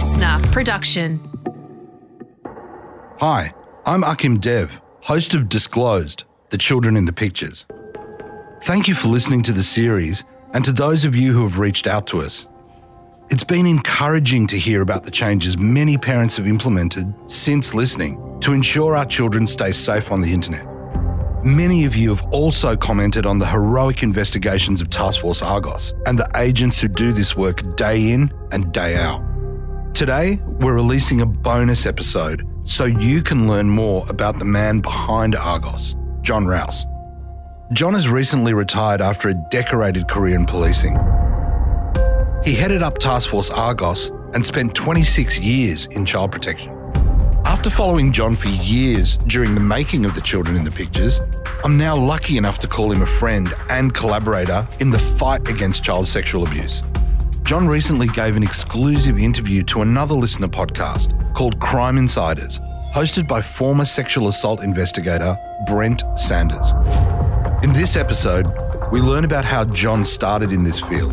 LiSTNR production. Hi, I'm Akim Dev, host of Disclosed The Children in the Pictures. Thank you for listening to the series and to those of you who have reached out to us. It's been encouraging to hear about the changes many parents have implemented since listening to ensure our children stay safe on the internet. Many of you have also commented on the heroic investigations of Task Force Argos and the agents who do this work day in and day out. Today, we're releasing a bonus episode so you can learn more about the man behind Argos, Jon Rouse. Jon has recently retired after a decorated career in policing. He headed up Task Force Argos and spent 26 years in child protection. After following Jon for years during the making of the children in the pictures, I'm now lucky enough to call him a friend and collaborator in the fight against child sexual abuse. Jon recently gave an exclusive interview to another LiSTNR podcast called Crime Insiders, hosted by former sexual assault investigator Brent Sanders. In this episode, we learn about how Jon started in this field,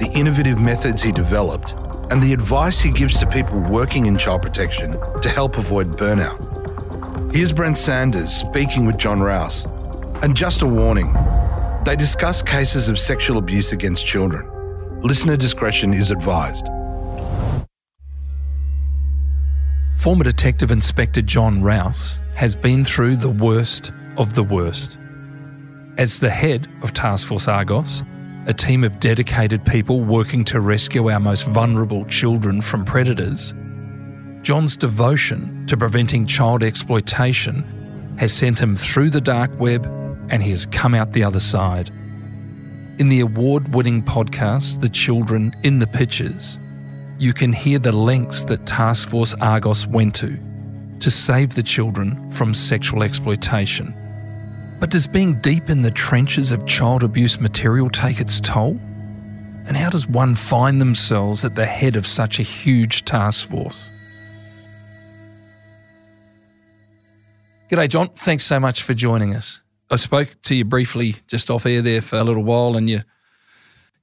the innovative methods he developed, and the advice he gives to people working in child protection to help avoid burnout. Here's Brent Sanders speaking with Jon Rouse. And just a warning they discuss cases of sexual abuse against children. Listener discretion is advised. Former Detective Inspector Jon Rouse has been through the worst of the worst. As the head of Task Force Argos, a team of dedicated people working to rescue our most vulnerable children from predators, Jon's devotion to preventing child exploitation has sent him through the dark web and he has come out the other side. In the award winning podcast, The Children in the Pictures, you can hear the lengths that Task Force Argos went to to save the children from sexual exploitation. But does being deep in the trenches of child abuse material take its toll? And how does one find themselves at the head of such a huge task force? G'day, Jon. Thanks so much for joining us. I spoke to you briefly just off air there for a little while, and you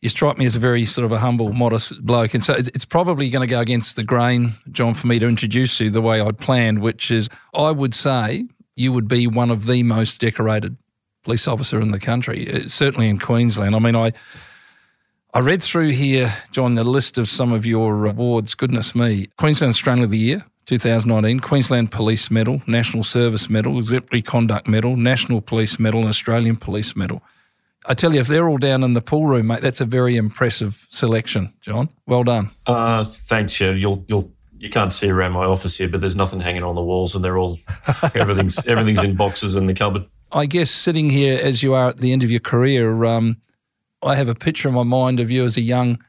you strike me as a very sort of a humble, modest bloke. And so it's probably going to go against the grain, Jon, for me to introduce you the way I'd planned, which is I would say you would be one of the most decorated police officer in the country, uh, certainly in Queensland. I mean, I I read through here, Jon, the list of some of your awards. Goodness me. Queensland Australian of the Year, 2019, Queensland Police Medal, National Service Medal, Exemplary Conduct Medal, National Police Medal, and Australian Police Medal. I tell you, if they're all down in the pool room, mate, that's a very impressive selection, Jon. Well done. Uh, thanks, yeah. You'll you'll you can't see around my office here, but there's nothing hanging on the walls, and they're all everything's everything's in boxes in the cupboard. I guess sitting here as you are at the end of your career, um, I have a picture in my mind of you as a young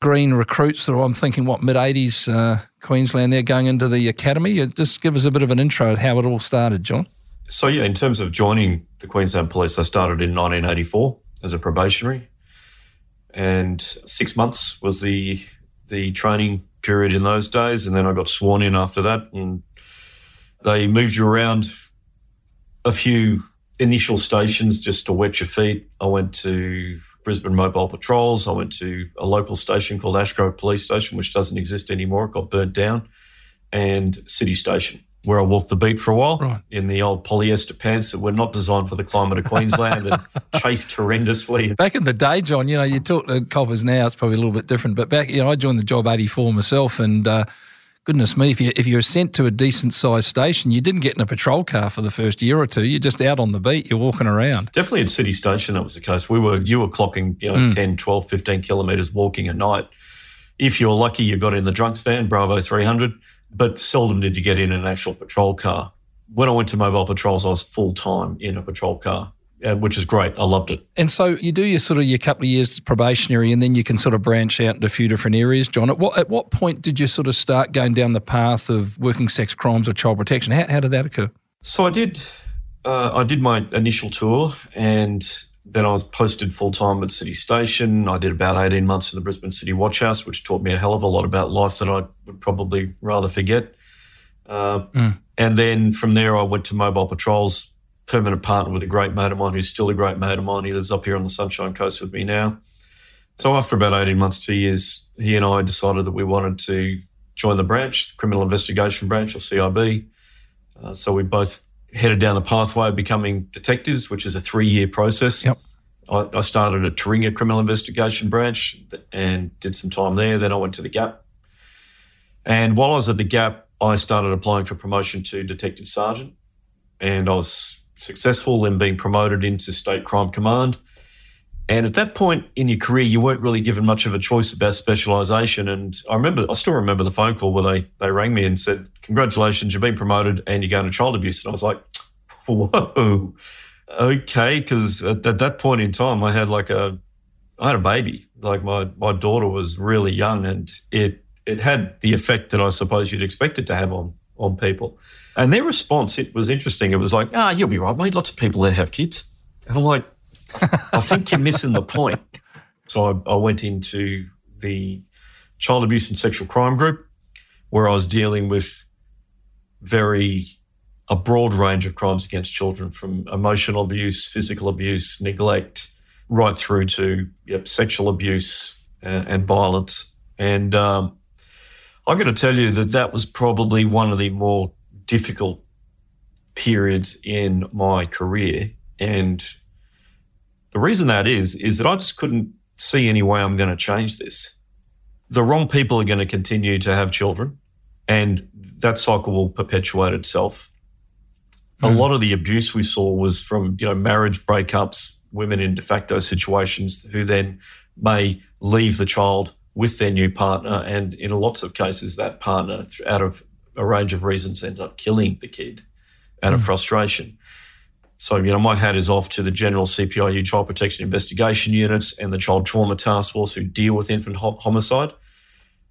green recruit. So I'm thinking, what mid '80s uh, Queensland? They're going into the academy. Uh, just give us a bit of an intro of how it all started, Jon. So yeah, in terms of joining the Queensland Police, I started in 1984 as a probationary, and six months was the the training period in those days, and then I got sworn in after that, and they moved you around a few initial stations just to wet your feet. I went to Brisbane Mobile Patrols. I went to a local station called Ashgrove Police Station, which doesn't exist anymore. It got burnt down, and City Station where I walked the beat for a while right. in the old polyester pants that were not designed for the climate of Queensland and chafed horrendously. Back in the day, Jon, you know, you talk to coppers now, it's probably a little bit different. But back, you know, I joined the job 84 myself and, uh, goodness me, if you if you were sent to a decent sized station, you didn't get in a patrol car for the first year or two. You're just out on the beat. You're walking around. Definitely at City Station, that was the case. We were you were clocking you know mm. 10, 12, 15 kilometres walking at night. If you're lucky, you got in the drunks van, Bravo 300, but seldom did you get in an actual patrol car when I went to mobile patrols, I was full time in a patrol car. Uh, which is great. I loved it. And so you do your sort of your couple of years probationary, and then you can sort of branch out into a few different areas. Jon, at what at what point did you sort of start going down the path of working sex crimes or child protection? How, how did that occur? So I did. Uh, I did my initial tour, and then I was posted full time at City Station. I did about eighteen months in the Brisbane City Watch House, which taught me a hell of a lot about life that I would probably rather forget. Uh, mm. And then from there, I went to Mobile Patrols, permanent partner with a great mate of mine who's still a great mate of mine. He lives up here on the Sunshine Coast with me now. So after about 18 months, two years, he and I decided that we wanted to join the branch, the Criminal Investigation Branch or CIB. Uh, so we both headed down the pathway of becoming detectives, which is a three year process. Yep. I, I started at Taringa Criminal Investigation Branch and did some time there. Then I went to the Gap. And while I was at the Gap, I started applying for promotion to Detective Sergeant. And I was successful in being promoted into State Crime Command. And at that point in your career, you weren't really given much of a choice about specialisation. And I remember, I still remember the phone call where they they rang me and said, "Congratulations, you've been promoted, and you're going to child abuse." And I was like, "Whoa, okay." Because at, at that point in time, I had like a, I had a baby. Like my my daughter was really young, and it it had the effect that I suppose you'd expect it to have on on people. And their response, it was interesting. It was like, "Ah, you'll be right, mate. Lots of people there have kids." And I'm like I think you're missing the point. So I, I, went into the child abuse and sexual crime group where I was dealing with very a broad range of crimes against children from emotional abuse, physical abuse, neglect, right through to yep, sexual abuse and, and violence. And um, I'm going to tell you that that was probably one of the more difficult periods in my career. And the reason that is, is that I just couldn't see any way I'm going to change this. The wrong people are going to continue to have children, and that cycle will perpetuate itself. Mm. A hmm. lot of the abuse we saw was from you know marriage breakups, women in de facto situations who then may leave the child with their new partner, and in lots of cases, that partner, out of a range of reasons, ends up killing the kid out mm. of hmm. frustration. So, you know, my hat is off to the general CPIU child protection investigation units and the child trauma task force who deal with infant homicide.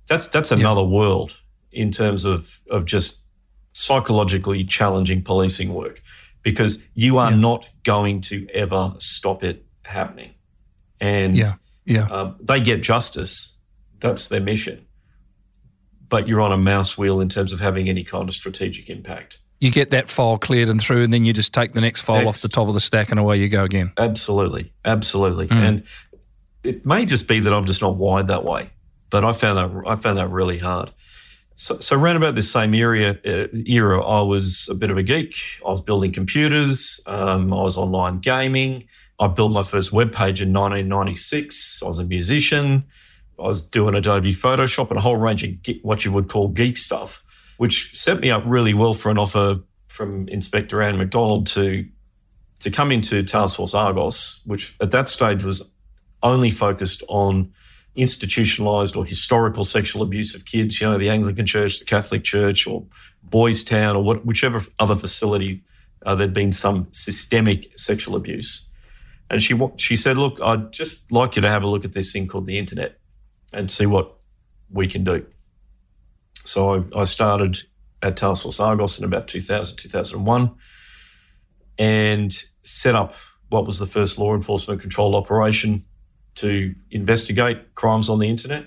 That's that's another yeah. world in terms of of just psychologically challenging policing work because you are yeah. not going to ever stop it happening. And yeah, yeah. Um, they get justice. That's their mission. But you're on a mouse wheel in terms of having any kind of strategic impact you get that file cleared and through, and then you just take the next file off the top of the stack, and away you go again. Absolutely, absolutely. Mm. And it may just be that I'm just not wired that way, but I found that I found that really hard. So, so around about this same area uh, era, I was a bit of a geek. I was building computers. Um, I was online gaming. I built my first web page in 1996. I was a musician. I was doing Adobe Photoshop and a whole range of what you would call geek stuff which set me up really well for an offer from Inspector Anne McDonald to to come into Task Force Argos, which at that stage was only focused on institutionalized or historical sexual abuse of kids, you know, the Anglican Church, the Catholic Church, or Boys Town, or what, whichever other facility uh, there'd been some systemic sexual abuse. And she she said, "Look, I'd just like you to have a look at this thing called the internet and see what we can do." So I, I started at Task Force Argos in about 2000, 2001 and set up what was the first law enforcement control operation to investigate crimes on the internet.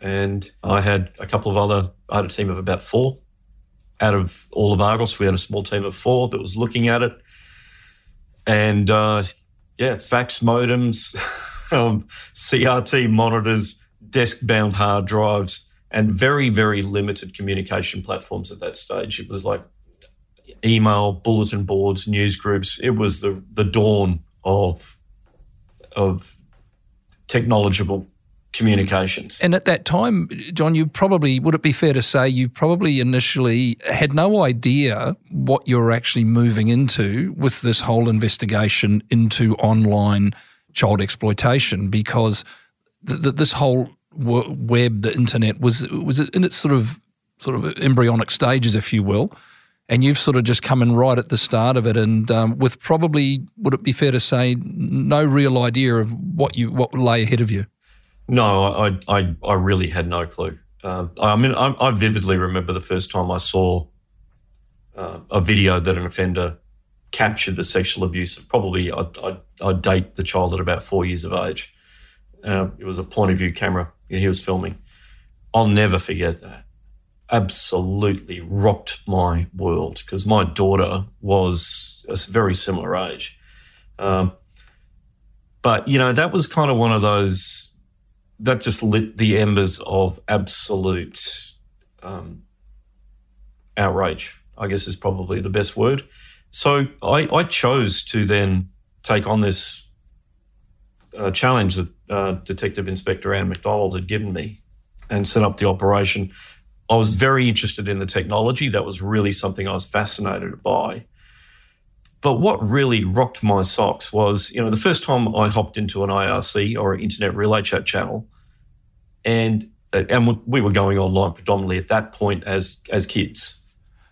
And I had a couple of other, I had a team of about four. Out of all of Argos, we had a small team of four that was looking at it. And uh, yeah, fax modems, um, CRT monitors, desk bound hard drives, and very, very limited communication platforms at that stage. It was like email, bulletin boards, news groups. It was the the dawn of of technological communications. And at that time, Jon, you probably would it be fair to say you probably initially had no idea what you were actually moving into with this whole investigation into online child exploitation because th- th- this whole web, the internet was was in its sort of sort of embryonic stages, if you will, and you've sort of just come in right at the start of it, and um, with probably would it be fair to say no real idea of what you what lay ahead of you? No, I I, I really had no clue. Um, I mean, I, I, vividly remember the first time I saw uh, a video that an offender captured the sexual abuse of probably I, I, I date the child at about four years of age. Uh, it was a point of view camera he was filming. I'll never forget that. Absolutely rocked my world because my daughter was a very similar age. Um, but, you know, that was kind of one of those that just lit the embers of absolute um, outrage. I guess is probably the best word. So I, I chose to then take on this uh, challenge that uh, Detective Inspector Anne McDonald had given me and set up the operation. I was very interested in the technology. That was really something I was fascinated by. But what really rocked my socks was, you know, the first time I hopped into an IRC or an internet relay chat channel, and and we were going online predominantly at that point as as kids.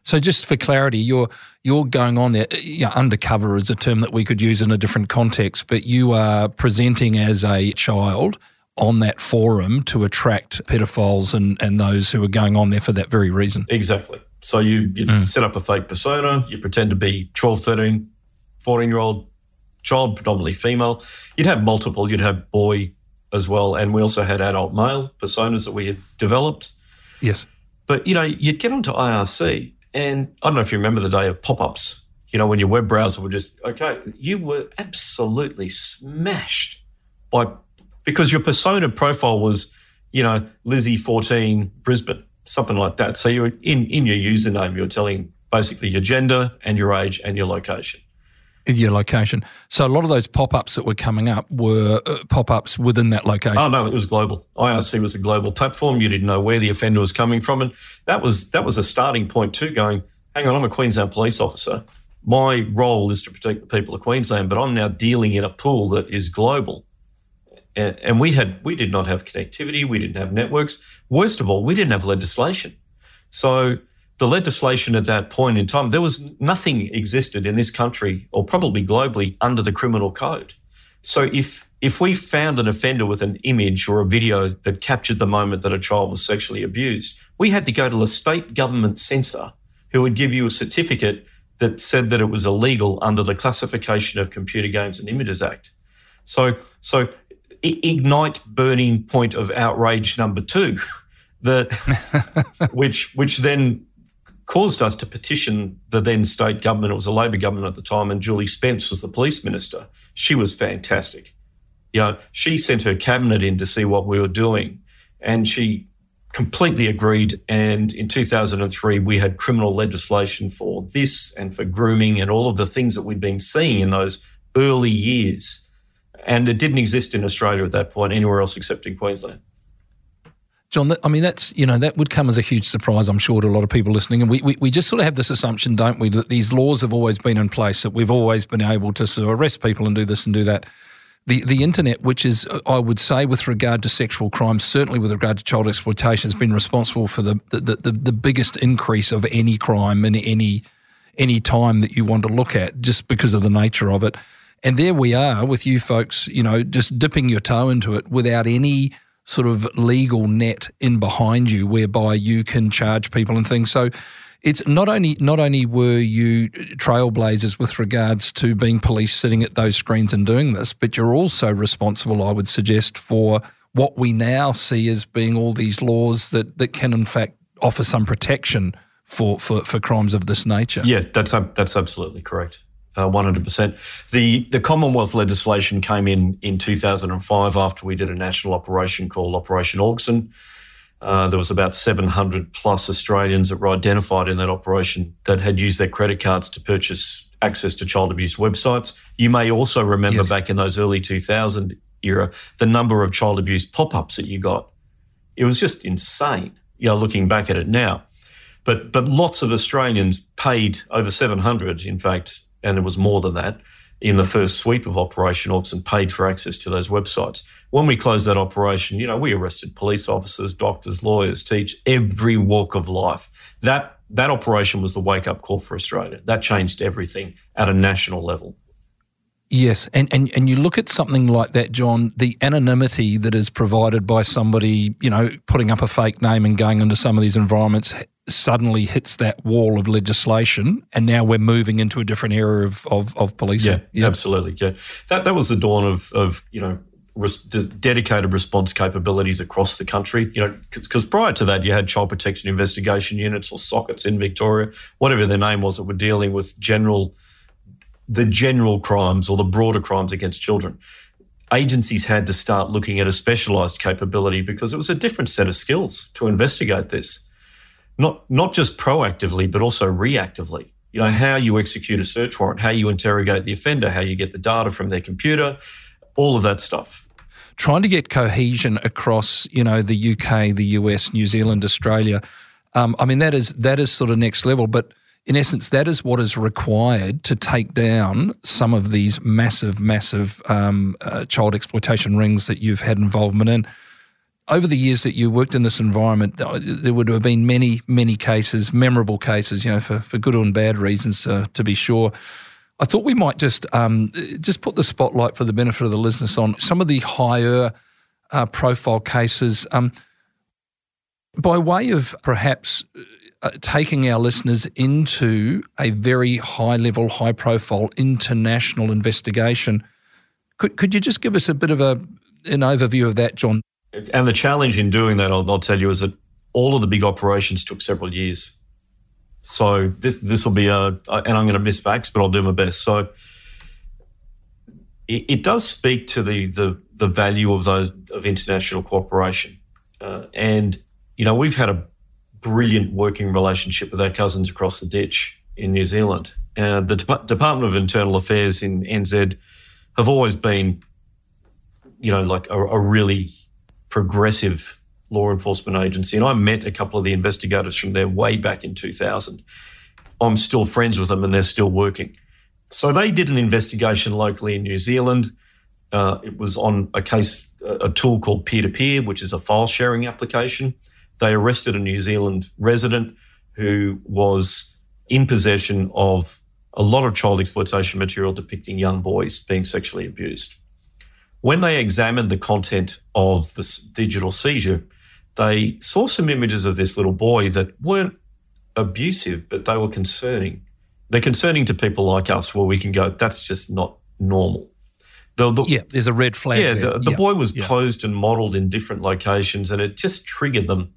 So, just for clarity, you're you're going on there. You know, undercover is a term that we could use in a different context, but you are presenting as a child on that forum to attract pedophiles and, and those who are going on there for that very reason. Exactly. So you, you mm. set up a fake persona, you pretend to be 12, 13, 14 year old child, predominantly female. You'd have multiple, you'd have boy as well. And we also had adult male personas that we had developed. Yes. But, you know, you'd get onto IRC and I don't know if you remember the day of pop ups, you know, when your web browser would just, okay, you were absolutely smashed by, because your persona profile was, you know, Lizzie 14 Brisbane, something like that. So you're in, in your username, you're telling basically your gender and your age and your location your location. So a lot of those pop-ups that were coming up were uh, pop-ups within that location. Oh no, it was global. IRC was a global platform. You didn't know where the offender was coming from, and that was that was a starting point too. Going, hang on, I'm a Queensland police officer. My role is to protect the people of Queensland, but I'm now dealing in a pool that is global. And, and we had we did not have connectivity. We didn't have networks. Worst of all, we didn't have legislation. So the legislation at that point in time, there was nothing existed in this country or probably globally under the criminal code. So if if we found an offender with an image or a video that captured the moment that a child was sexually abused, we had to go to the state government censor who would give you a certificate that said that it was illegal under the Classification of Computer Games and Images Act. So so ignite burning point of outrage number two that which which then caused us to petition the then state government. It was a Labor government at the time, and Judy Spence was the police minister. She was fantastic. You know, she sent her cabinet in to see what we were doing, and she completely agreed. And in 2003, we had criminal legislation for this and for grooming and all of the things that we'd been seeing in those early years. And it didn't exist in Australia at that point, anywhere else except in Queensland. Jon, I mean, that's, you know, that would come as a huge surprise, I'm sure, to a lot of people listening. And we, we, we just sort of have this assumption, don't we, that these laws have always been in place, that we've always been able to sort of arrest people and do this and do that. The, the internet, which is, I would say, with regard to sexual crimes, certainly with regard to child exploitation, has been responsible for the, the, the, the biggest increase of any crime in any, any time that you want to look at, just because of the nature of it. And there we are with you folks, you know, just dipping your toe into it without any – sort of legal net in behind you whereby you can charge people and things. So it's not only not only were you trailblazers with regards to being police sitting at those screens and doing this, but you're also responsible, I would suggest, for what we now see as being all these laws that that can in fact offer some protection for for, for crimes of this nature. Yeah, that's that's absolutely correct. Uh, one hundred percent. The the Commonwealth legislation came in in two thousand and five after we did a national operation called Operation Auxin. Uh, there was about 700 plus Australians that were identified in that operation that had used their credit cards to purchase access to child abuse websites. You may also remember yes. back in those early 2000 era, the number of child abuse pop-ups that you got. It was just insane, you know, looking back at it now. But, but lots of Australians paid over 700, in fact, and it was more than that in the first sweep of Operation Auxin paid for access to those websites. When we closed that operation, you know, we arrested police officers, doctors, lawyers, teach every walk of life. That that operation was the wake up call for Australia. That changed everything at a national level. Yes, and, and and you look at something like that, Jon, the anonymity that is provided by somebody, you know, putting up a fake name and going into some of these environments suddenly hits that wall of legislation, and now we're moving into a different era of of, of policing. Yeah, yeah, absolutely. Yeah, that that was the dawn of of you know res- dedicated response capabilities across the country. You know, because prior to that, you had child protection investigation units or SOCITs in Victoria, whatever their name was, that were dealing with general the general crimes or the broader crimes against children agencies had to start looking at a specialised capability because it was a different set of skills to investigate this. not not just proactively, but also reactively. You know, how you execute a search warrant, how you interrogate the offender, how you get the data from their computer, all of that stuff. Trying to get cohesion across, you know, the UK, the US, New Zealand, Australia. Um, I mean, that is that is sort of next level. But in essence, that is what is required to take down some of these massive, massive um, uh, child exploitation rings that you've had involvement in over the years that you worked in this environment, uh, there would have been many, many cases, memorable cases, you know, for, for good and bad reasons, uh, to be sure. I thought we might just um, just put the spotlight for the benefit of the listeners on some of the higher uh, profile cases, um, by way of perhaps uh, taking our listeners into a very high level, high profile international investigation. Could could you just give us a bit of a an overview of that, Jon? And the challenge in doing that, I'll, I'll tell you, is that all of the big operations took several years. So this this will be a, and I'm going to miss facts, but I'll do my best. So it, it does speak to the the the value of those of international cooperation, uh, and you know we've had a brilliant working relationship with our cousins across the ditch in New Zealand. Uh, the De- Department of Internal Affairs in NZ have always been, you know, like a, a really progressive law enforcement agency. And I met a couple of the investigators from there way back in 2000. I'm still friends with them and they're still working. So they did an investigation locally in New Zealand. Uh, it was on a case, a tool called peer to peer, which is a file sharing application. They arrested a New Zealand resident who was in possession of a lot of child exploitation material depicting young boys being sexually abused. When they examined the content of this digital seizure, they saw some images of this little boy that weren't abusive, but they were concerning. They're concerning to people like us, where we can go, that's just not normal. The, the, yeah, there's a red flag. Yeah, the, the yeah. boy was yeah. posed and modeled in different locations, and it just triggered them.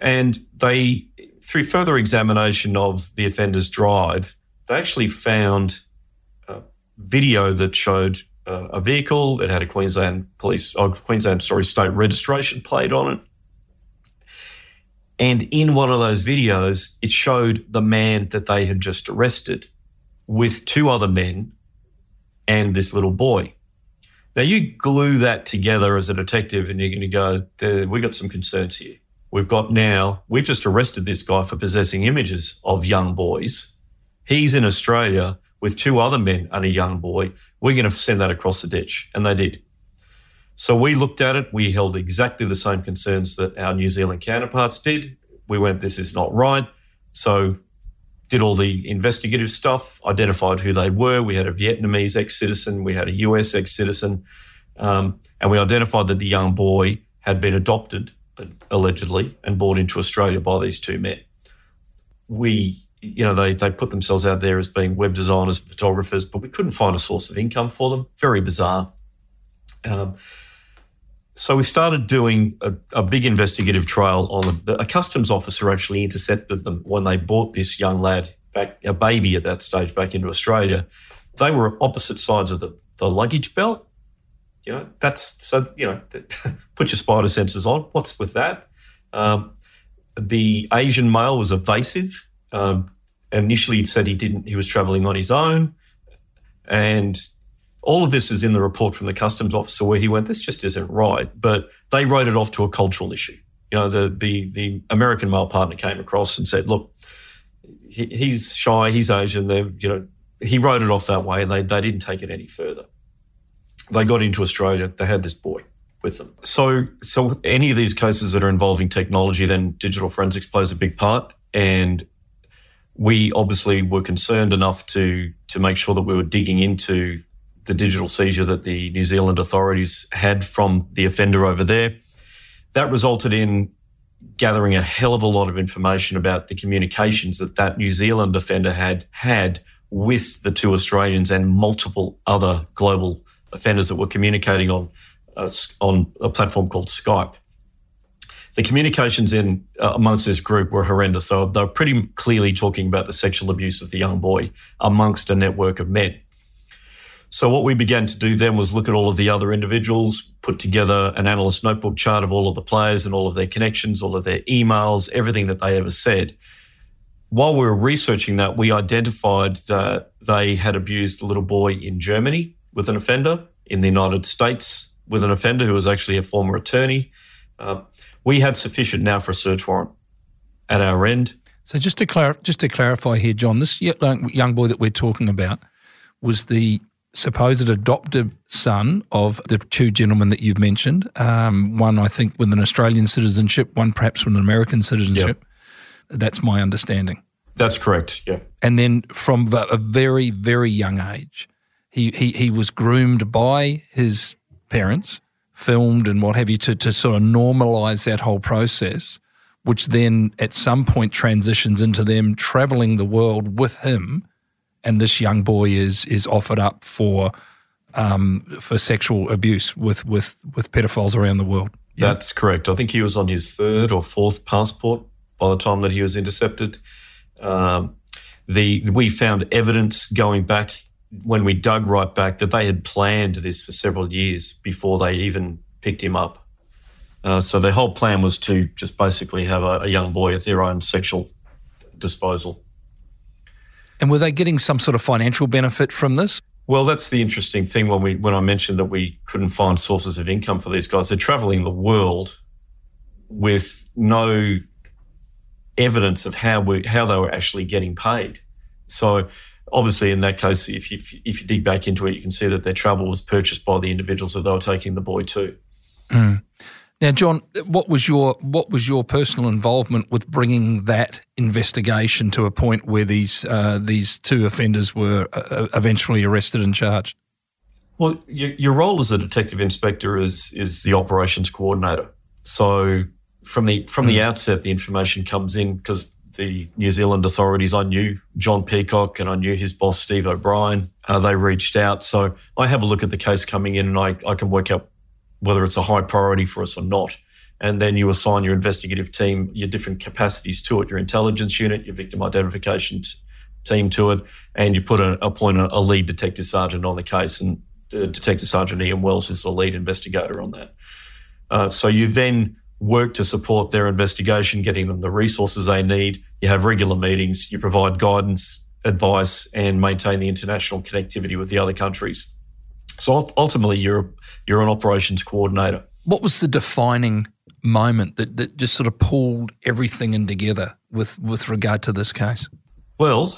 And they, through further examination of the offender's drive, they actually found a video that showed uh, a vehicle. It had a Queensland police, oh, Queensland, sorry, state registration plate on it. And in one of those videos, it showed the man that they had just arrested with two other men and this little boy. Now, you glue that together as a detective and you're going to go, we've got some concerns here. We've got now, we've just arrested this guy for possessing images of young boys. He's in Australia with two other men and a young boy. We're going to send that across the ditch. And they did. So we looked at it. We held exactly the same concerns that our New Zealand counterparts did. We went, this is not right. So did all the investigative stuff, identified who they were. We had a Vietnamese ex citizen, we had a US ex citizen, um, and we identified that the young boy had been adopted, allegedly, and brought into Australia by these two men. We you know, they, they put themselves out there as being web designers, photographers, but we couldn't find a source of income for them. Very bizarre. Um, so we started doing a, a big investigative trial on a, a, customs officer actually intercepted them when they brought this young lad back, a baby at that stage, back into Australia. They were opposite sides of the, the luggage belt. You know, that's so, you know, put your spider senses on. What's with that? Um, the Asian male was evasive um, initially, he said he didn't. He was travelling on his own, and all of this is in the report from the customs officer where he went, "This just isn't right." But they wrote it off to a cultural issue. You know, the the the American male partner came across and said, "Look, he, he's shy. He's Asian. They, you know." He wrote it off that way, and they, they didn't take it any further. They got into Australia. They had this boy with them. So, so any of these cases that are involving technology, then digital forensics plays a big part. And we obviously were concerned enough to to make sure that we were digging into the digital seizure that the New Zealand authorities had from the offender over there. That resulted in gathering a hell of a lot of information about the communications that that New Zealand offender had had with the two Australians and multiple other global offenders that were communicating on uh, on a platform called Skype the communications in uh, amongst this group were horrendous. So they were pretty clearly talking about the sexual abuse of the young boy amongst a network of men. So what we began to do then was look at all of the other individuals, put together an analyst notebook chart of all of the players and all of their connections, all of their emails, everything that they ever said. While we were researching that, we identified that they had abused a little boy in Germany with an offender, in the United States with an offender who was actually a former attorney. Uh, we had sufficient now for a search warrant at our end. So just to clar- just to clarify here, Jon, this young boy that we're talking about was the supposed adopted son of the two gentlemen that you've mentioned. Um, one, I think, with an Australian citizenship, one perhaps with an American citizenship. Yep. That's my understanding. That's correct. Yeah. And then from a very, very young age, he, he, he was groomed by his parents, filmed and what have you, to, to sort of normalize that whole process, which then at some point transitions into them traveling the world with him and this young boy is is offered up for um, for sexual abuse with with with pedophiles around the world. Yeah? That's correct. I think he was on his third or fourth passport by the time that he was intercepted. Um, the we found evidence going back when we dug right back that they had planned this for several years before they even picked him up. Uh, so their whole plan was to just basically have a, a young boy at their own sexual disposal. And were they getting some sort of financial benefit from this? Well, that's the interesting thing when we when I mentioned that we couldn't find sources of income for these guys. They're traveling the world with no evidence of how we how they were actually getting paid. So obviously, in that case, if you if you dig back into it, you can see that their travel was purchased by the individuals that they were taking the boy to. Mm. Now, Jon, what was your what was your personal involvement with bringing that investigation to a point where these uh, these two offenders were uh, uh, eventually arrested and charged? Well, your, your role as a detective inspector is is the operations coordinator. So from the from the hmm. outset, the information comes in because the New Zealand authorities. I knew John Peacock and I knew his boss Steve O'Brien. Uh, they reached out, so I have a look at the case coming in, and I, I can work out whether it's a high priority for us or not. And then you assign your investigative team your different capacities to it, your intelligence unit, your victim identification t- team to it, and you put a, appoint a, a, lead detective sergeant on the case. And uh, Detective Sergeant Ian Wells is the lead investigator on that. Uh, so you then work to support their investigation, getting them the resources they need. You have regular meetings, you provide guidance, advice, and maintain the international connectivity with the other countries. So ultimately, you're you're an operations coordinator. What was the defining moment that, that just sort of pulled everything in together with with regard to this case? Well,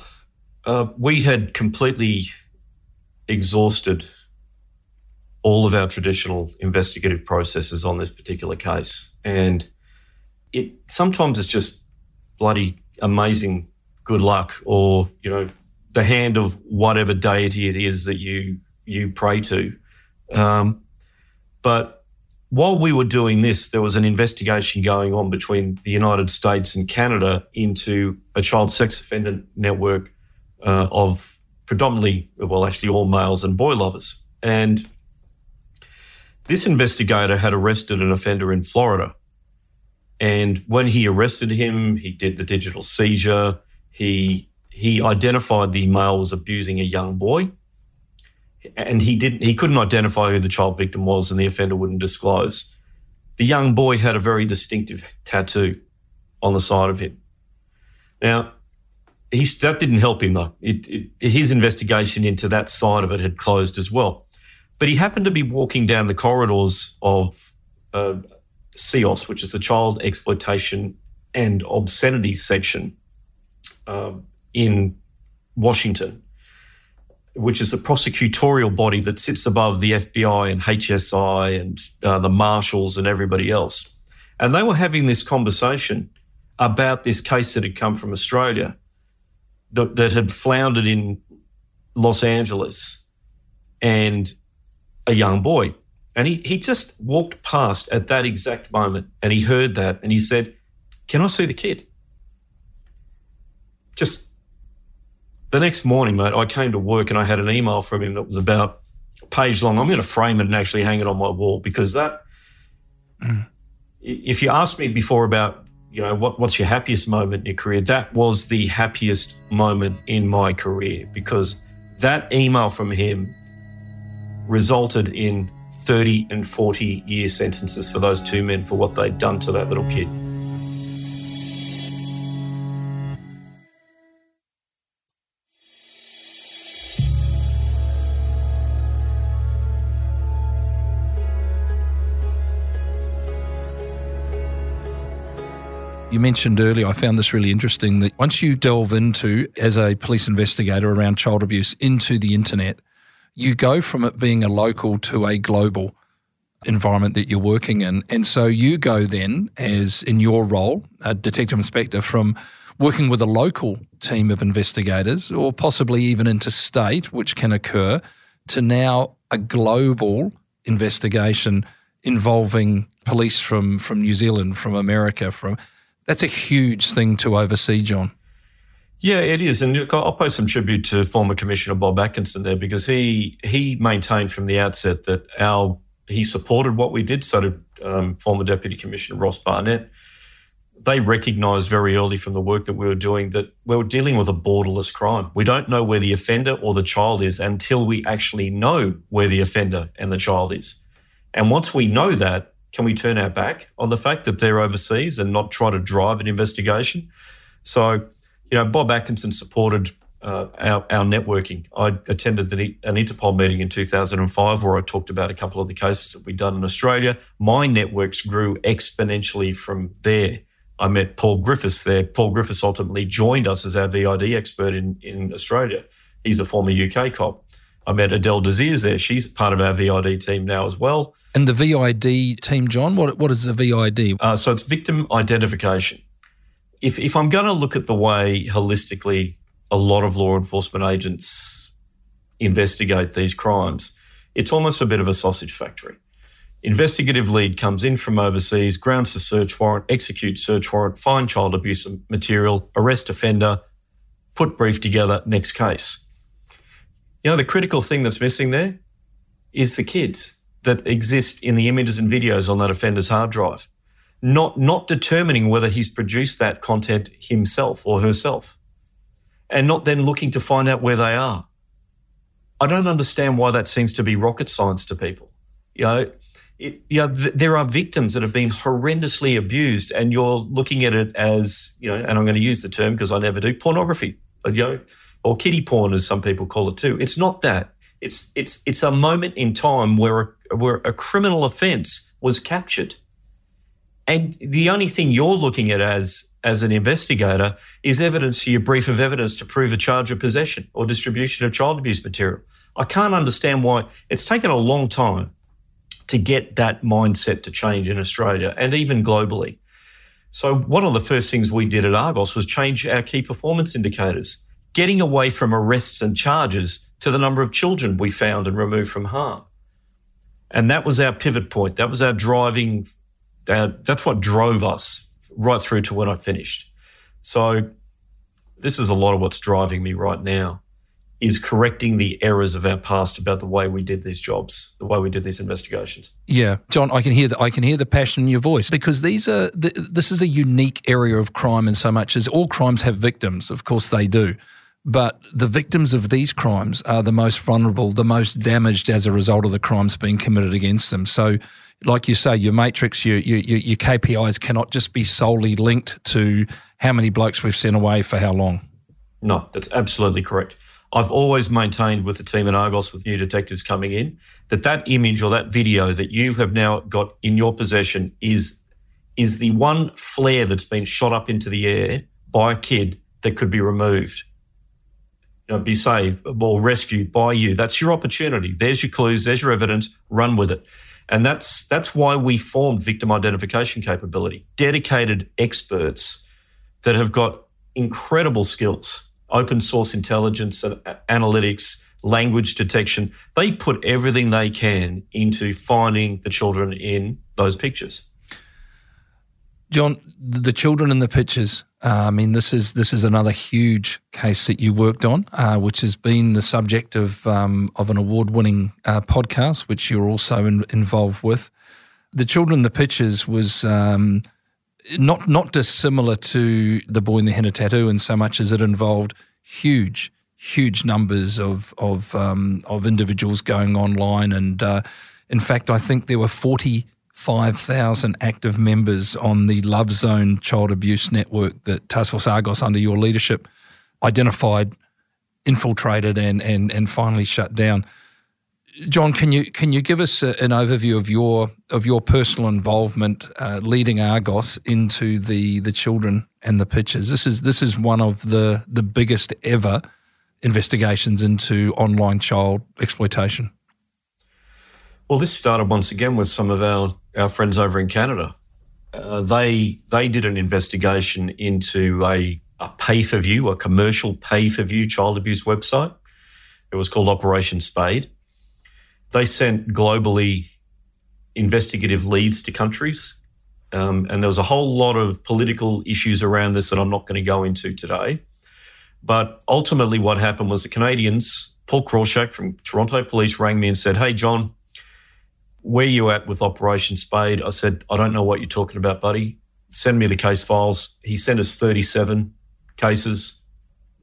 uh, we had completely exhausted all of our traditional investigative processes on this particular case, and it sometimes it's just bloody amazing good luck, or you know, the hand of whatever deity it is that you you pray to. Um, but while we were doing this, there was an investigation going on between the United States and Canada into a child sex offender network uh, of predominantly, well, actually all males and boy lovers. And this investigator had arrested an offender in Florida. And when he arrested him, he did the digital seizure. He he identified the male was abusing a young boy. And he didn't he couldn't identify who the child victim was and the offender wouldn't disclose. The young boy had a very distinctive tattoo on the side of him. Now he, that didn't help him though. It, it, his investigation into that side of it had closed as well. But he happened to be walking down the corridors of uh, CEOS, which is the Child Exploitation and Obscenity section uh, in Washington which is the prosecutorial body that sits above the FBI and HSI and uh, the marshals and everybody else. And they were having this conversation about this case that had come from Australia that, that had floundered in Los Angeles and a young boy. And he, he just walked past at that exact moment and he heard that and he said, Can I see the kid? Just the next morning, mate, I came to work and I had an email from him that was about a page long. I'm going to frame it and actually hang it on my wall because that, mm. if you asked me before about, you know, what, what's your happiest moment in your career, that was the happiest moment in my career because that email from him resulted in 30 and 40 year sentences for those two men for what they'd done to that little kid. You mentioned earlier, I found this really interesting that once you delve into, as a police investigator around child abuse, into the internet, you go from it being a local to a global environment that you're working in. And so you go then, as in your role, a detective inspector, from working with a local team of investigators or possibly even interstate, which can occur, to now a global investigation involving police from, from New Zealand, from America, from that's a huge thing to oversee, Jon. Yeah, it is, and I'll pay some tribute to former Commissioner Bob Atkinson there because he he maintained from the outset that our he supported what we did. So did um, former Deputy Commissioner Ross Barnett. They recognised very early from the work that we were doing that we were dealing with a borderless crime. We don't know where the offender or the child is until we actually know where the offender and the child is. And once we know that, can we turn our back on the fact that they're overseas and not try to drive an investigation? So, you know, Bob Atkinson supported uh, our, our, networking. I attended the, an Interpol meeting in 2005 where I talked about a couple of the cases that we'd done in Australia. My networks grew exponentially from there. I met Paul Griffiths there. Paul Griffiths ultimately joined us as our VID expert in, in Australia. He's a former UK cop. I met Adele Desirs there. She's part of our VID team now as well. And the VID team, Jon, what, what is the VID? Uh, so it's victim identification. If, if I'm going to look at the way holistically a lot of law enforcement agents investigate these crimes, it's almost a bit of a sausage factory. Investigative lead comes in from overseas, grounds the search warrant, execute search warrant, find child abuse material, arrest offender, put brief together, next case. You know, the critical thing that's missing there is the kids that exist in the images and videos on that offender's hard drive, not, not determining whether he's produced that content himself or herself, and not then looking to find out where they are. I don't understand why that seems to be rocket science to people. You know, it, you know, th- there are victims that have been horrendously abused, and you're looking at it as, you know, and I'm going to use the term because I never do pornography, you know, or kiddie porn, as some people call it too. It's not that. It's it's it's a moment in time where a, where a criminal offence was captured, and the only thing you're looking at as as an investigator is evidence for your brief of evidence to prove a charge of possession or distribution of child abuse material. I can't understand why it's taken a long time to get that mindset to change in Australia and even globally. So, one of the first things we did at Argos was change our key performance indicators, getting away from arrests and charges to the number of children we found and removed from harm. And that was our pivot point. That was our driving, that's what drove us right through to when I finished. So this is a lot of what's driving me right now is correcting the errors of our past about the way we did these jobs, the way we did these investigations. Yeah, Jon, I can hear the I can hear the passion in your voice because these are this is a unique area of crime in so much as all crimes have victims. Of course, they do. But the victims of these crimes are the most vulnerable, the most damaged as a result of the crimes being committed against them. So, like you say, your matrix, your, your, your KPIs cannot just be solely linked to how many blokes we've sent away for how long. No, that's absolutely correct. I've always maintained with the team at Argos, with new detectives coming in, that that image or that video that you have now got in your possession is is the one flare that's been shot up into the air by a kid that could be removed you know, be saved or rescued by you. That's your opportunity. There's your clues. There's your evidence. Run with it. And that's that's why we formed victim identification capability. Dedicated experts that have got incredible skills, open source intelligence and analytics, language detection. They put everything they can into finding the children in those pictures. Jon, the children in the pictures. Uh, I mean, this is this is another huge case that you worked on, uh, which has been the subject of um, of an award winning uh, podcast, which you're also in, involved with. The children in the pictures was um, not not dissimilar to the boy in the henna tattoo, in so much as it involved huge, huge numbers of of um, of individuals going online, and uh, in fact, I think there were forty five thousand active members on the Love Zone Child Abuse Network that Task Force Argos, under your leadership, identified, infiltrated, and and and finally shut down. Jon, can you can you give us a, an overview of your of your personal involvement uh, leading Argos into the the children and the pictures? This is this is one of the the biggest ever investigations into online child exploitation. Well, this started once again with some of our our friends over in Canada. Uh, they they did an investigation into a a pay for view, a commercial pay for view child abuse website. It was called Operation Spade they sent globally investigative leads to countries. Um, and there was a whole lot of political issues around this that I'm not going to go into today. But ultimately, what happened was the Canadians, Paul Krawczyk from Toronto Police, rang me and said, Hey, Jon, where you at with Operation Spade? I said, I don't know what you're talking about, buddy. Send me the case files. He sent us 37 cases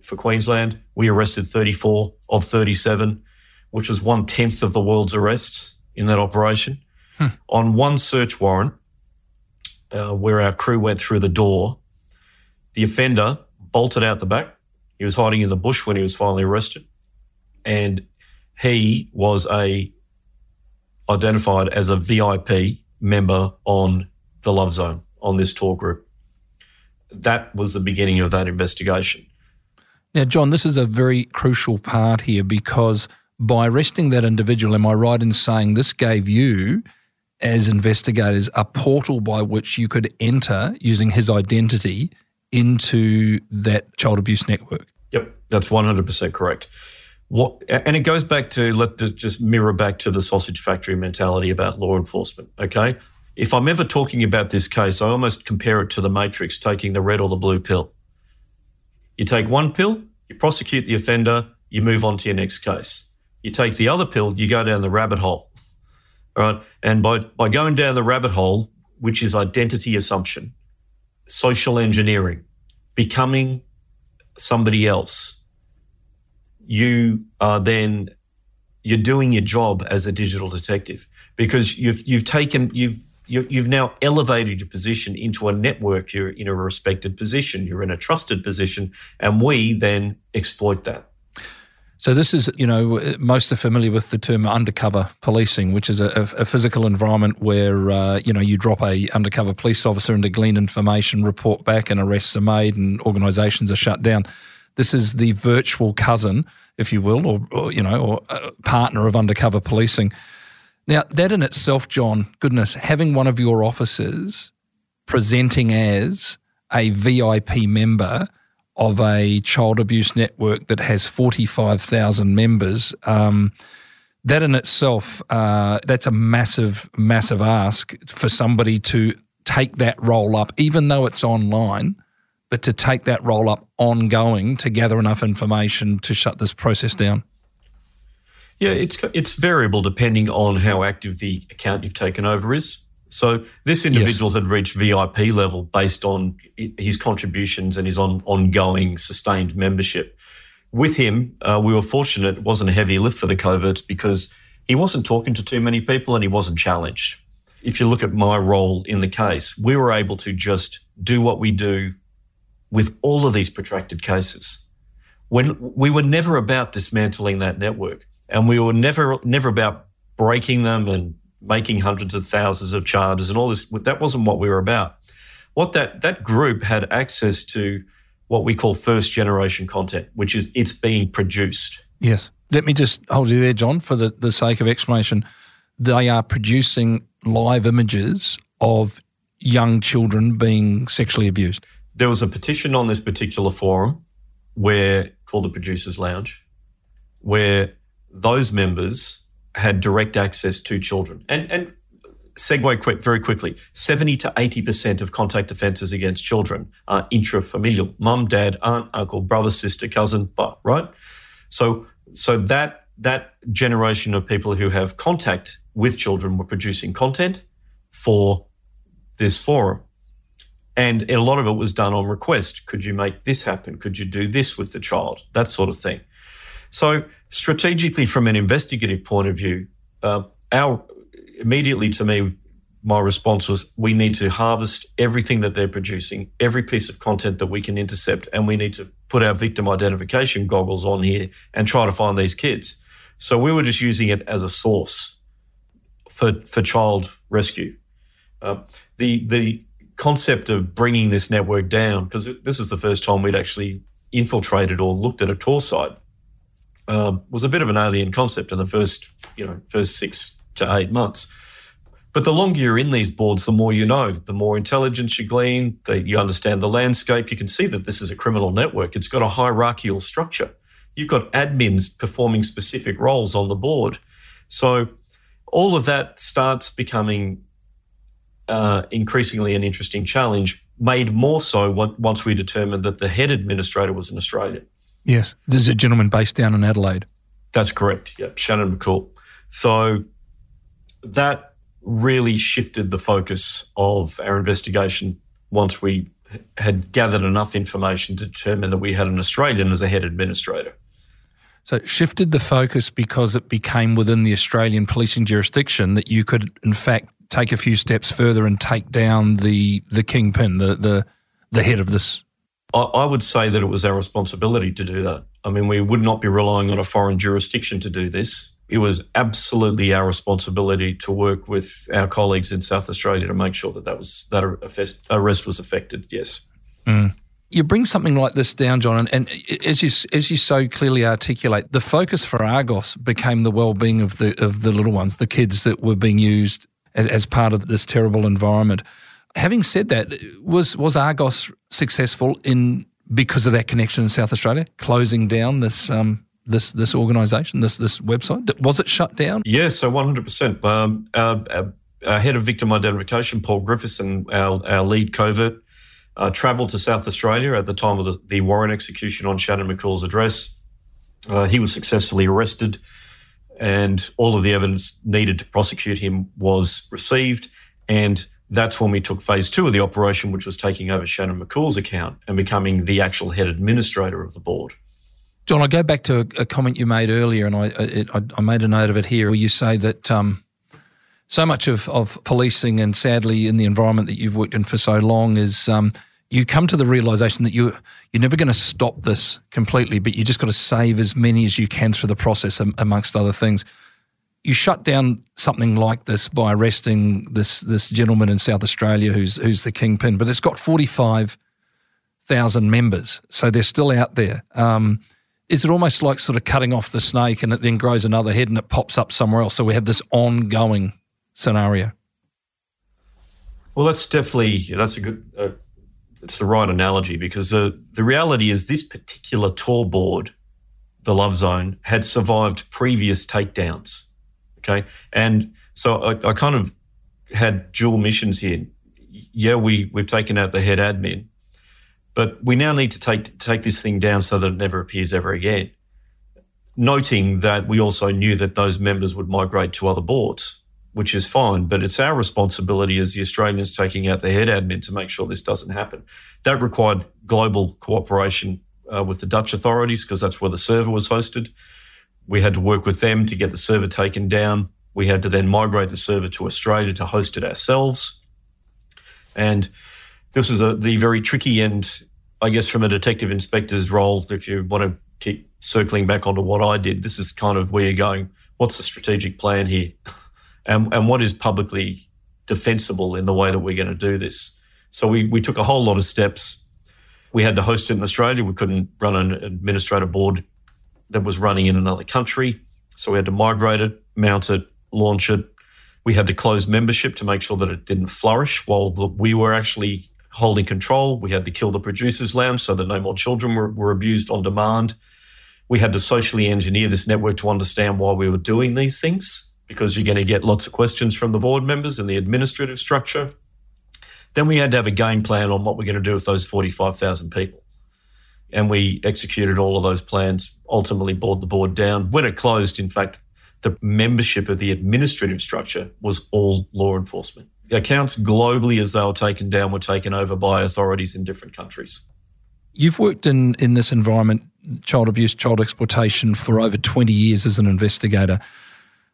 for Queensland. We arrested 34 of 37 which was one tenth of the world's arrests in that operation, hmm. on one search warrant, uh, where our crew went through the door, the offender bolted out the back. He was hiding in the bush when he was finally arrested, and he was a identified as a VIP member on the Love Zone on this Tor group. That was the beginning of that investigation. Now, Jon, this is a very crucial part here because by arresting that individual, am I right in saying this gave you, as investigators, a portal by which you could enter using his identity into that child abuse network? Yep, that's 100% correct. What, and it goes back to, let just mirror back to the sausage factory mentality about law enforcement, okay? If I'm ever talking about this case, I almost compare it to the Matrix taking the red or the blue pill. You take one pill, you prosecute the offender, you move on to your next case. You take the other pill, you go down the rabbit hole. All right. And by, by going down the rabbit hole, which is identity assumption, social engineering, becoming somebody else, you are then you're doing your job as a digital detective because you've you've taken you've you've now elevated your position into a network. You're in a respected position. You're in a trusted position, and we then exploit that. So this is, you know, most are familiar with the term undercover policing, which is a, a physical environment where, uh, you know, you drop a undercover police officer in into glean information, report back, and arrests are made, and organisations are shut down. This is the virtual cousin, if you will, or, or you know, or uh, partner of undercover policing. Now, that in itself, Jon, goodness, having one of your officers presenting as a VIP member of a child abuse network that has 45,000 members. Um, that in itself, uh, that's a massive, massive ask for somebody to take that role up, even though it's online, but to take that role up ongoing to gather enough information to shut this process down. Yeah, it's it's variable depending on how active the account you've taken over is. So this individual yes. had reached VIP level based on his contributions and his on, ongoing sustained membership. With him, uh, we were fortunate it wasn't a heavy lift for the coverts because he wasn't talking to too many people and he wasn't challenged. If you look at my role in the case, we were able to just do what we do with all of these protracted cases. When we were never about dismantling that network and we were never never about breaking them and making hundreds of thousands of charges and all this. That wasn't what we were about. What that that group had access to what we call first generation content, which is it's being produced. Yes. Let me just hold you there, Jon, for the, the sake of explanation. They are producing live images of young children being sexually abused. There was a petition on this particular forum where called the Producers Lounge, where those members had direct access to children. And, and segue quick, very quickly 70 to 80% of contact offences against children are intrafamilial mum, dad, aunt, uncle, brother, sister, cousin, but, right? So, so that, that generation of people who have contact with children were producing content for this forum. And a lot of it was done on request. Could you make this happen? Could you do this with the child? That sort of thing. So, strategically, from an investigative point of view, uh, our immediately to me, my response was we need to harvest everything that they're producing, every piece of content that we can intercept, and we need to put our victim identification goggles on here and try to find these kids. So we were just using it as a source for for child rescue. Uh, the the concept of bringing this network down because this is the first time we'd actually infiltrated or looked at a Tor site um, was a bit of an alien concept in the first you know first six to eight months. But the longer you're in these boards, the more you know, the more intelligence you glean, the, you understand the landscape. You can see that this is a criminal network. It's got a hierarchical structure. You've got admins performing specific roles on the board. So all of that starts becoming uh, increasingly an interesting challenge, made more so once we determined that the head administrator was an Australian. Yes, there's a gentleman based down in Adelaide. That's correct. Yep, Shannon McCoole. So that really shifted the focus of our investigation once we had gathered enough information to determine that we had an Australian as a head administrator. So it shifted the focus because it became within the Australian policing jurisdiction that you could, in fact, take a few steps further and take down the the kingpin, the the the head of this. I, I would say that it was our responsibility to do that. I mean, we would not be relying on a foreign jurisdiction to do this it was absolutely our responsibility to work with our colleagues in South Australia to make sure that that was that arrest was affected. Yes. Mm. You bring something like this down, Jon, and, and, as you as you so clearly articulate, the focus for Argos became the well-being of the of the little ones, the kids that were being used as, as part of this terrible environment. Having said that, was was Argos successful in because of that connection in South Australia, closing down this um, this this organisation, this this website? Was it shut down? Yeah, so one hundred percent. Um, our, head of victim identification, Paul Griffiths, and our, our lead covert uh, travelled to South Australia at the time of the, the warrant execution on Shannon McCoole's address. Uh, he was successfully arrested, and all of the evidence needed to prosecute him was received. And that's when we took phase two of the operation, which was taking over Shannon McCoole's account and becoming the actual head administrator of the board. Jon, I go back to a, a, comment you made earlier, and I, it, I, made a note of it here, where you say that um, so much of, of policing, and sadly in the environment that you've worked in for so long, is um, you come to the realization that you you're never going to stop this completely, but you just got to save as many as you can through the process, amongst other things. You shut down something like this by arresting this this gentleman in South Australia who's who's the kingpin, but it's got forty five thousand members, so they're still out there. Um, is it almost like sort of cutting off the snake and it then grows another head and it pops up somewhere else? So we have this ongoing scenario. Well, that's definitely that's a good. Uh, it's the right analogy because the the reality is this particular Tor board, the Love Zone, had survived previous takedowns. Okay, and so I, I kind of had dual missions here. Yeah, we we've taken out the head admin, but we now need to take take this thing down so that it never appears ever again. Noting that we also knew that those members would migrate to other boards, which is fine, but it's our responsibility as the Australians taking out the head admin to make sure this doesn't happen. That required global cooperation uh, with the Dutch authorities because that's where the server was hosted. We had to work with them to get the server taken down. We had to then migrate the server to Australia to host it ourselves. And this is a, the very tricky end I guess from a detective inspector's role, if you want to keep circling back onto what I did, this is kind of where you're going. What's the strategic plan here, and and what is publicly defensible in the way that we're going to do this? So we we took a whole lot of steps. We had to host it in Australia. We couldn't run an administrator board that was running in another country, so we had to migrate it, mount it, launch it. We had to close membership to make sure that it didn't flourish while the, we were actually holding control. We had to kill the producers' lounge so that no more children were, were abused on demand. We had to socially engineer this network to understand why we were doing these things because you're going to get lots of questions from the board members and the administrative structure. Then we had to have a game plan on what we're going to do with those 45,000 people. And we executed all of those plans, ultimately brought the board down. When it closed, in fact, the membership of the administrative structure was all law enforcement The accounts globally as they were taken down were taken over by authorities in different countries. You've worked in, in this environment child abuse, child exploitation for over 20 years as an investigator.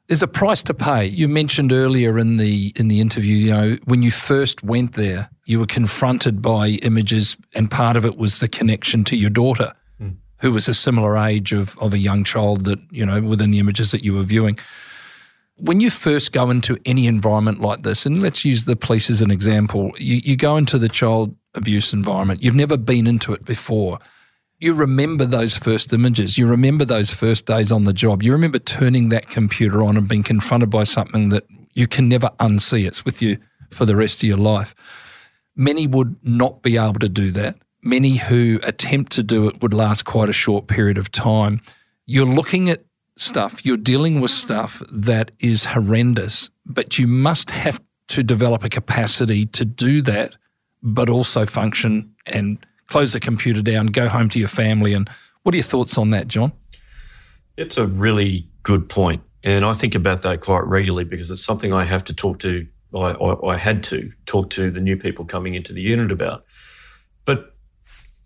There's a price to pay. You mentioned earlier in the in the interview, you know, when you first went there, you were confronted by images, and part of it was the connection to your daughter, mm. who was a similar age of of a young child that you know within the images that you were viewing. When you first go into any environment like this, and let's use the police as an example, you, you go into the child abuse environment. You've never been into it before you remember those first images. You remember those first days on the job. You remember turning that computer on and being confronted by something that you can never unsee. It's with you for the rest of your life. Many would not be able to do that. Many who attempt to do it would last quite a short period of time. You're looking at stuff, you're dealing with stuff that is horrendous, but you must have to develop a capacity to do that, but also function and close the computer down, go home to your family. And what are your thoughts on that, Jon? It's a really good point. And I think about that quite regularly because it's something I have to talk to, I, I, I had to talk to the new people coming into the unit about. But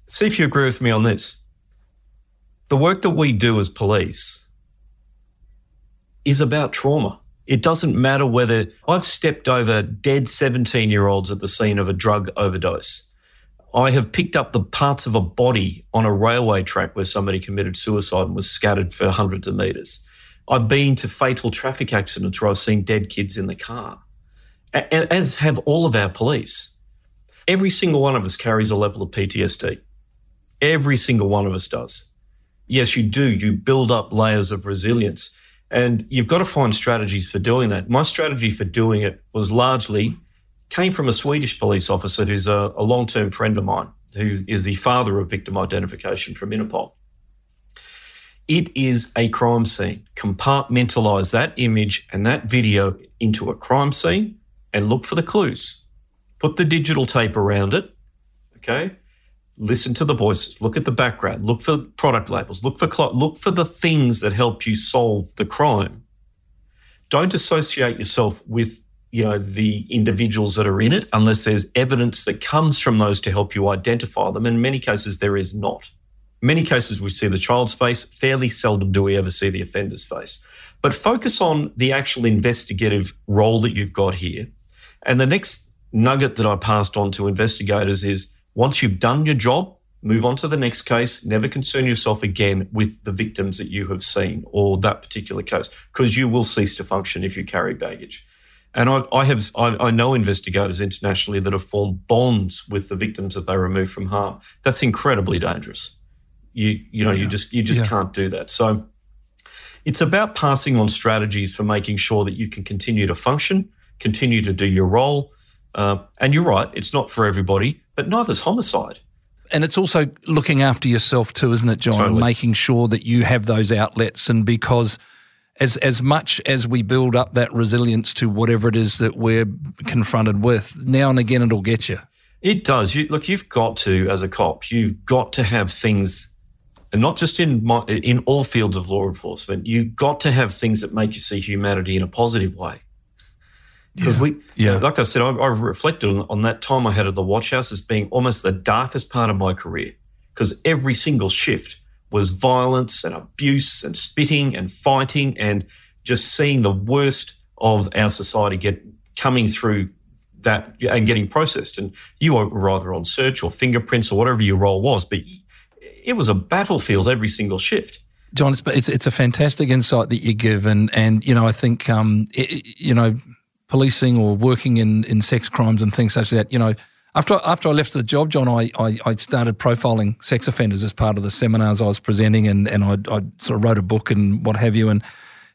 see if you agree with me on this. The work that we do as police is about trauma. It doesn't matter whether I've stepped over dead 17 year olds at the scene of a drug overdose. I have picked up the parts of a body on a railway track where somebody committed suicide and was scattered for hundreds of metres. I've been to fatal traffic accidents where I've seen dead kids in the car, as have all of our police. Every single one of us carries a level of PTSD. Every single one of us does. Yes, you do. You build up layers of resilience and you've got to find strategies for doing that. My strategy for doing it was largely came from a Swedish police officer who's a, a long term friend of mine, who is the father of victim identification from Interpol. It is a crime scene. Compartmentalize that image and that video into a crime scene and look for the clues. Put the digital tape around it. Okay. Listen to the voices. Look at the background. Look for product labels. Look for look for the things that help you solve the crime. Don't associate yourself with you know the individuals that are in it unless there's evidence that comes from those to help you identify them. In many cases there is not. Many cases we see the child's face. Fairly seldom do we ever see the offender's face. But focus on the actual investigative role that you've got here. And the next nugget that i passed on to investigators is once you've done your job move on to the next case. Never concern yourself again with the victims that you have seen or that particular case because you will cease to function if you carry baggage and I, I have I, I, know investigators internationally that have formed bonds with the victims that they remove from harm. That's incredibly dangerous. You you know yeah. you just you just yeah. can't do that. So it's about passing on strategies for making sure that you can continue to function, continue to do your role. Uh, and you're right, it's not for everybody, but neither's homicide. And it's also looking after yourself too, isn't it, Jon? Totally. Making sure that you have those outlets, and because as as much as we build up that resilience to whatever it is that we're confronted with, now and again it'll get you. It does. You, look, you've got to, as a cop, you've got to have things, and not just in in all fields of law enforcement. You've got to have things that make you see humanity in a positive way. Because yeah. we, yeah, like I said, I, I reflected on, on that time I had at the watch house as being almost the darkest part of my career. Because every single shift was violence and abuse and spitting and fighting and just seeing the worst of our society get coming through that and getting processed. And you were either on search or fingerprints or whatever your role was, but it was a battlefield every single shift. Jon, it's, it's, it's a fantastic insight that you give, and and you know I think um, it, you know policing or working in in sex crimes and things such that. You know, after after I left the job, Jon, I, I, I, started profiling sex offenders as part of the seminars I was presenting, and and I, I sort of wrote a book and what have you. And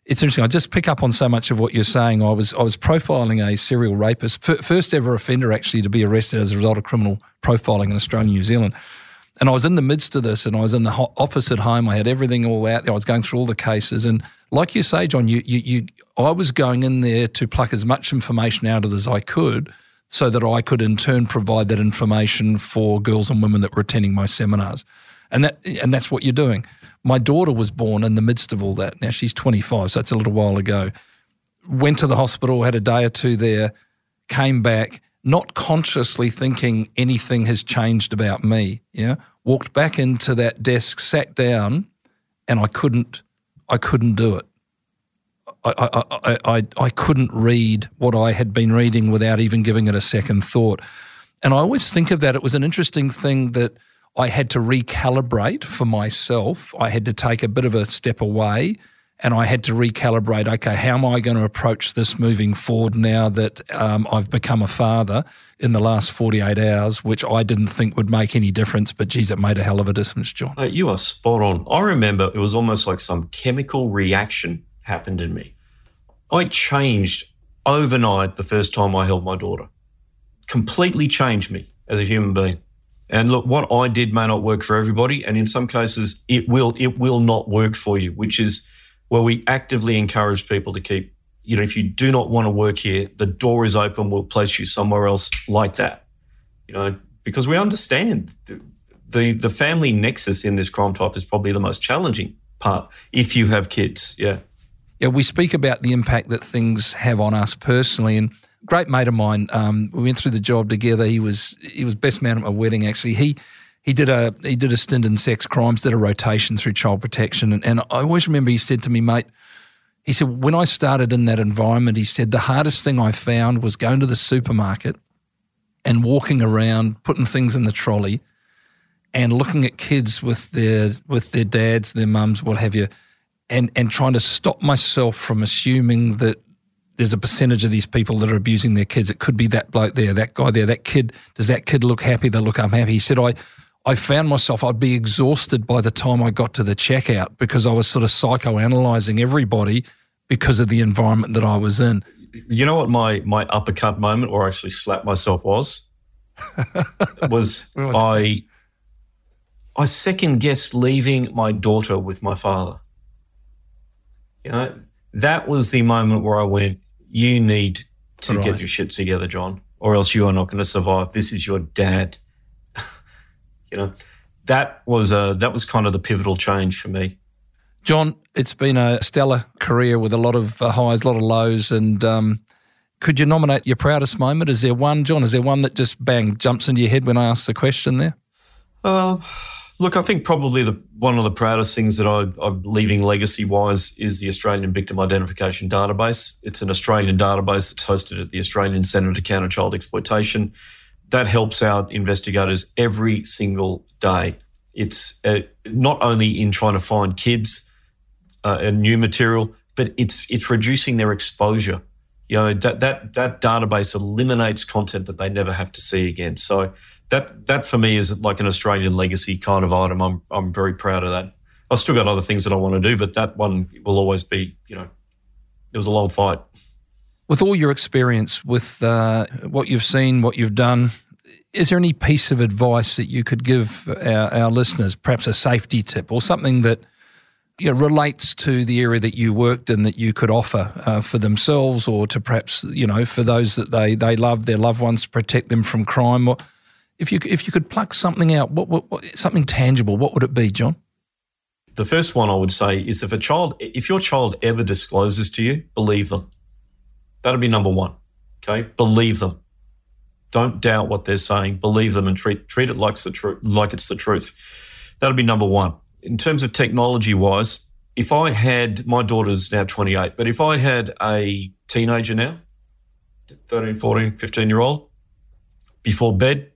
it's interesting. I just pick up on so much of what you're saying. I was I was profiling a serial rapist, f- first ever offender actually to be arrested as a result of criminal profiling in Australia New Zealand. And I was in the midst of this, and I was in the office at home. I had everything all out there. I was going through all the cases, and like you say, Jon, you you, you I was going in there to pluck as much information out of it as I could so that I could in turn provide that information for girls and women that were attending my seminars. And that and that's what you're doing. My daughter was born in the midst of all that. Now she's 25, so that's a little while ago. Went to the hospital, had a day or two there, came back, not consciously thinking anything has changed about me. Yeah. walked back into that desk, sat down, and I couldn't, I couldn't do it. I, I, I, I, couldn't read what I had been reading without even giving it a second thought. And I always think of that. It was an interesting thing that I had to recalibrate for myself. I had to take a bit of a step away and I had to recalibrate okay, how am I going to approach this moving forward now that um, I've become a father in the last 48 hours, which I didn't think would make any difference, but geez, it made a hell of a difference, Jon. you are spot on. I remember it was almost like some chemical reaction happened in me. I changed overnight the first time I held my daughter, completely changed me as a human being. And look, what I did may not work for everybody, and in some cases, it will it will not work for you. Which is where we actively encourage people to keep. You know, if you do not want to work here, the door is open. We'll place you somewhere else like that. You know, because we understand the the, the family nexus in this crime type is probably the most challenging part if you have kids. Yeah. Yeah, we speak about the impact that things have on us personally, and great mate of mine. Um, we went through the job together. He was he was best man at my wedding. Actually, he he did a he did a stint in sex crimes, did a rotation through child protection, and, and I always remember he said to me, mate. He said, when I started in that environment, he said, the hardest thing I found was going to the supermarket and walking around, putting things in the trolley and looking at kids with their with their dads, their mums, what have you, and and trying to stop myself from assuming that there's a percentage of these people that are abusing their kids. It could be that bloke there, that guy there, that kid. Does that kid look happy? They look unhappy. He said, I, I found myself, I'd be exhausted by the time I got to the checkout because I was sort of psychoanalyzing everybody because of the environment that I was in. You know what my, my uppercut moment, or actually slap myself, was? was, was I, I second guessed leaving my daughter with my father. You know, that was the moment where I went, you need to right. get your shit together, Jon, or else you are not going to survive. This is your dad. you know, that was a, that was kind of the pivotal change for me. Jon, it's been a stellar career with a lot of uh, highs, a lot of lows, and um, could you nominate your proudest moment? Is there one, Jon? Is there one that just bang jumps into your head when I ask the question there? Uh, Look, I think probably the one of the proudest things that I, am leaving legacy wise is the Australian Victim Identification Database. It's an Australian database that's hosted at the Australian Centre to Counter Child Exploitation. That helps out investigators every single day. It's uh, not only in trying to find kids uh, and new material, but it's it's reducing their exposure. You know that that that database eliminates content that they never have to see again. So that that for me is like an Australian legacy kind of item. I'm I'm very proud of that. I've still got other things that I want to do, but that one will always be, you know, it was a long fight. With all your experience, with uh, what you've seen, what you've done, is there any piece of advice that you could give our, our listeners, perhaps a safety tip or something that you know, relates to the area that you worked in that you could offer uh, for themselves or to perhaps, you know, for those that they, they love, their loved ones, protect them from crime? What, if you if you could pluck something out, what, what, what, something tangible, what would it be, Jon? The first one I would say is if a child, if your child ever discloses to you, believe them. That'd be number one. Okay, believe them. Don't doubt what they're saying. Believe them and treat treat it like it's the truth. Like it's the truth. That'd be number one. In terms of technology wise, if I had my daughter's now 28, but if I had a teenager now, 13, 14, 15 year old, before bed,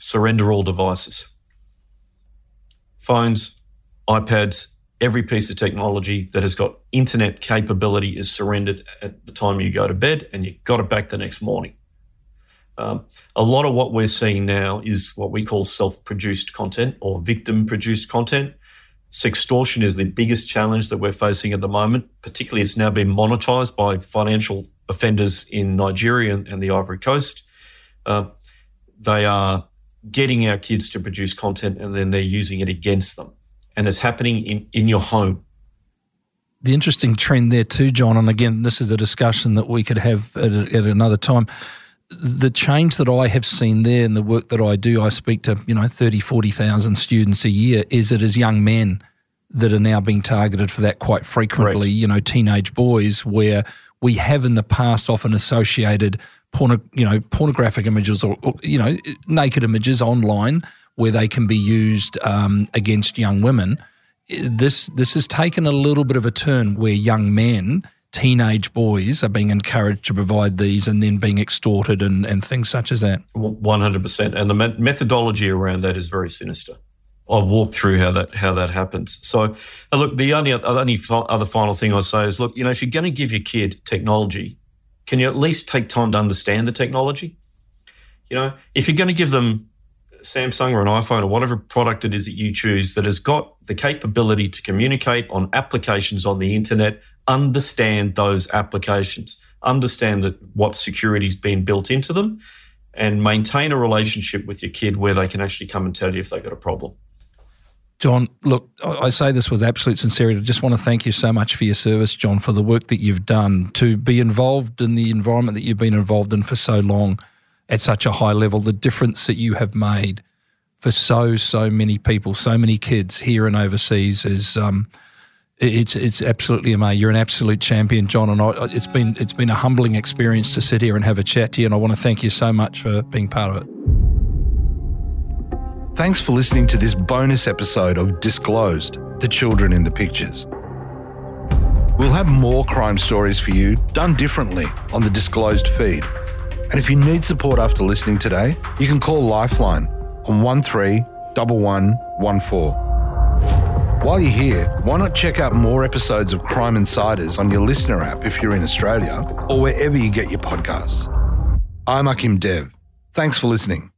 surrender all devices. Phones, iPads, every piece of technology that has got internet capability is surrendered at the time you go to bed and you got it back the next morning. Um, a lot of what we're seeing now is what we call self produced content or victim produced content. Sextortion is the biggest challenge that we're facing at the moment. Particularly, it's now been monetized by financial offenders in Nigeria and, and the Ivory Coast. Uh, they are getting our kids to produce content and then they're using it against them. And it's happening in, in your home. The interesting trend there, too, Jon, and again, this is a discussion that we could have at, at another time. The change that I have seen there in the work that I do, I speak to, you know, 30, 40,000 students a year, is it as young men that are now being targeted for that quite frequently, Correct. you know, teenage boys, where we have in the past often associated porno, you know, pornographic images or, or, you know, naked images online where they can be used um, against young women. This this has taken a little bit of a turn where young men, teenage boys, are being encouraged to provide these and then being extorted and, and things such as that. One hundred percent, and the methodology around that is very sinister. I'll walk through how that how that happens. So, uh, look, the only only other final thing I'll say is, look, you know, if you're going to give your kid technology, can you at least take time to understand the technology? You know, if you're going to give them Samsung or an iPhone or whatever product it is that you choose that has got the capability to communicate on applications on the internet, understand those applications, understand that what security's been built into them, and maintain a relationship with your kid where they can actually come and tell you if they've got a problem. Jon, look, I say this with absolute sincerity. I just want to thank you so much for your service, Jon, for the work that you've done to be involved in the environment that you've been involved in for so long at such a high level, the difference that you have made for so so many people, so many kids here and overseas is um, it's it's absolutely amazing. You're an absolute champion, Jon, and I, it's been it's been a humbling experience to sit here and have a chat to you. And I want to thank you so much for being part of it. Thanks for listening to this bonus episode of Disclosed: The Children in the Pictures. We'll have more crime stories for you done differently on the Disclosed feed. And if you need support after listening today, you can call Lifeline on 131114. While you're here, why not check out more episodes of Crime Insiders on your LiSTNR app if you're in Australia or wherever you get your podcasts? I'm Akim Dev. Thanks for listening.